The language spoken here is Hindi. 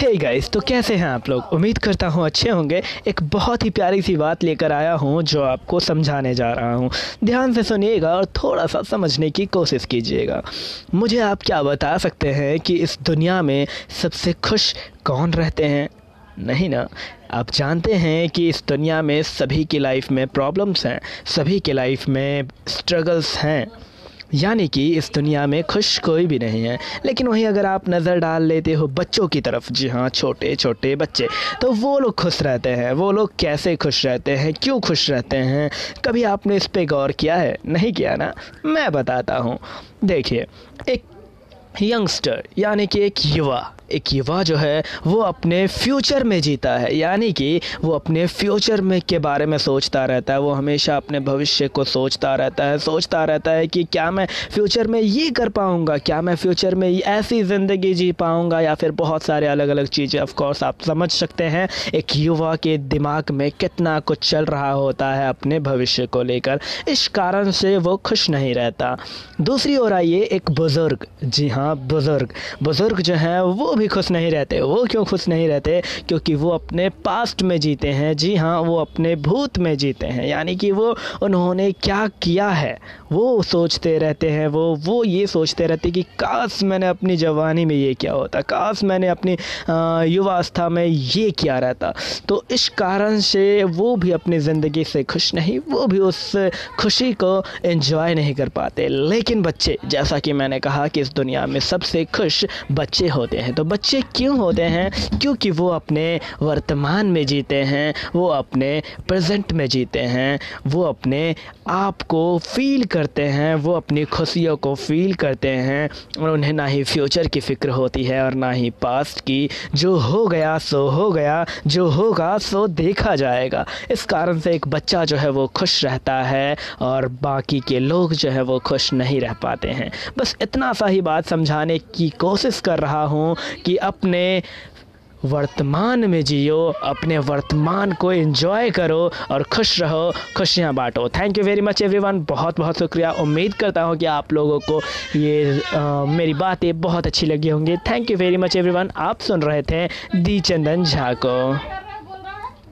हे hey गाइस तो कैसे हैं आप लोग? उम्मीद करता हूँ अच्छे होंगे। एक बहुत ही प्यारी सी बात लेकर आया हूँ जो आपको समझाने जा रहा हूँ। ध्यान से सुनिएगा और थोड़ा सा समझने की कोशिश कीजिएगा। मुझे आप क्या बता सकते हैं कि इस दुनिया में सबसे खुश कौन रहते हैं? नहीं ना? आप जानते हैं कि इस दुनिया में सभी की लाइफ में प्रॉब्लम्स हैं, सभी के लाइफ में स्ट्रगल्स हैं। यानी कि इस दुनिया में खुश कोई भी नहीं है। लेकिन वहीं अगर आप नज़र डाल लेते हो बच्चों की तरफ़, जी हाँ छोटे छोटे बच्चे तो वो लोग खुश रहते हैं। वो लोग कैसे खुश रहते हैं, क्यों खुश रहते हैं, कभी आपने इस पर गौर किया है? नहीं किया ना? मैं बताता हूँ। देखिए, एक यंगस्टर, यानी कि एक युवा एक युवा जो है, वो अपने फ्यूचर में जीता है। यानी कि वो अपने फ्यूचर में के बारे में सोचता रहता है। वो हमेशा अपने भविष्य को सोचता रहता है। सोचता रहता है कि क्या मैं फ्यूचर में ये कर पाऊँगा? क्या मैं फ्यूचर में ऐसी ज़िंदगी जी पाऊँगा? या फिर बहुत सारे अलग अलग चीज़ें ऑफकोर्स आप समझ सकते हैं। एक युवा के दिमाग में कितना कुछ चल रहा होता है अपने भविष्य को लेकर। इस कारण से वो खुश नहीं रहता। दूसरी ओर आइए एक बुज़ुर्ग। जी हाँ बुज़ुर्ग। बुज़ुर्ग जो हैं, वो भी खुश नहीं रहते, वो क्यों खुश नहीं रहते? क्योंकि वो अपने पास्ट में जीते हैं। जी हाँ वो अपने भूत में जीते हैं। यानी कि वो, उन्होंने क्या किया है? वो सोचते रहते हैं, वो वो ये सोचते रहते कि काश मैंने अपनी जवानी में ये क्या होता, काश मैंने अपनी युवावस्था में ये क्या रहता। तो इस कारण से वो भी अपनी ज़िंदगी से खुश नहीं, वो भी उस खुशी को एंजॉय नहीं कर पाते। लेकिन बच्चे, जैसा कि मैंने कहा कि इस दुनिया में सबसे खुश बच्चे होते हैं। तो बच्चे क्यों होते हैं? क्योंकि वो अपने वर्तमान में जीते हैं, वो अपने प्रेजेंट में जीते हैं, वो अपने आप को फील करते हैं, वो अपनी खुशियों को फील करते हैं और उन्हें ना ही फ्यूचर की फ़िक्र होती है और ना ही पास्ट की। जो हो गया, सो हो गया, जो होगा, सो देखा जाएगा। इस कारण से एक बच्चा जो है वो खुश रहता है और बाकी के लोग जो है वो खुश नहीं रह पाते हैं। बस इतना सा ही बात समझाने की कोशिश कर रहा हूँ कि अपने वर्तमान में जियो अपने वर्तमान को एंजॉय करो और खुश रहो खुशियाँ बांटो। Thank you very much everyone बहुत बहुत शुक्रिया। उम्मीद करता हूँ कि आप लोगों को ये आ, मेरी बातें बहुत अच्छी लगी होंगी। Thank you very much everyone आप सुन रहे थे दी चंदन झा को।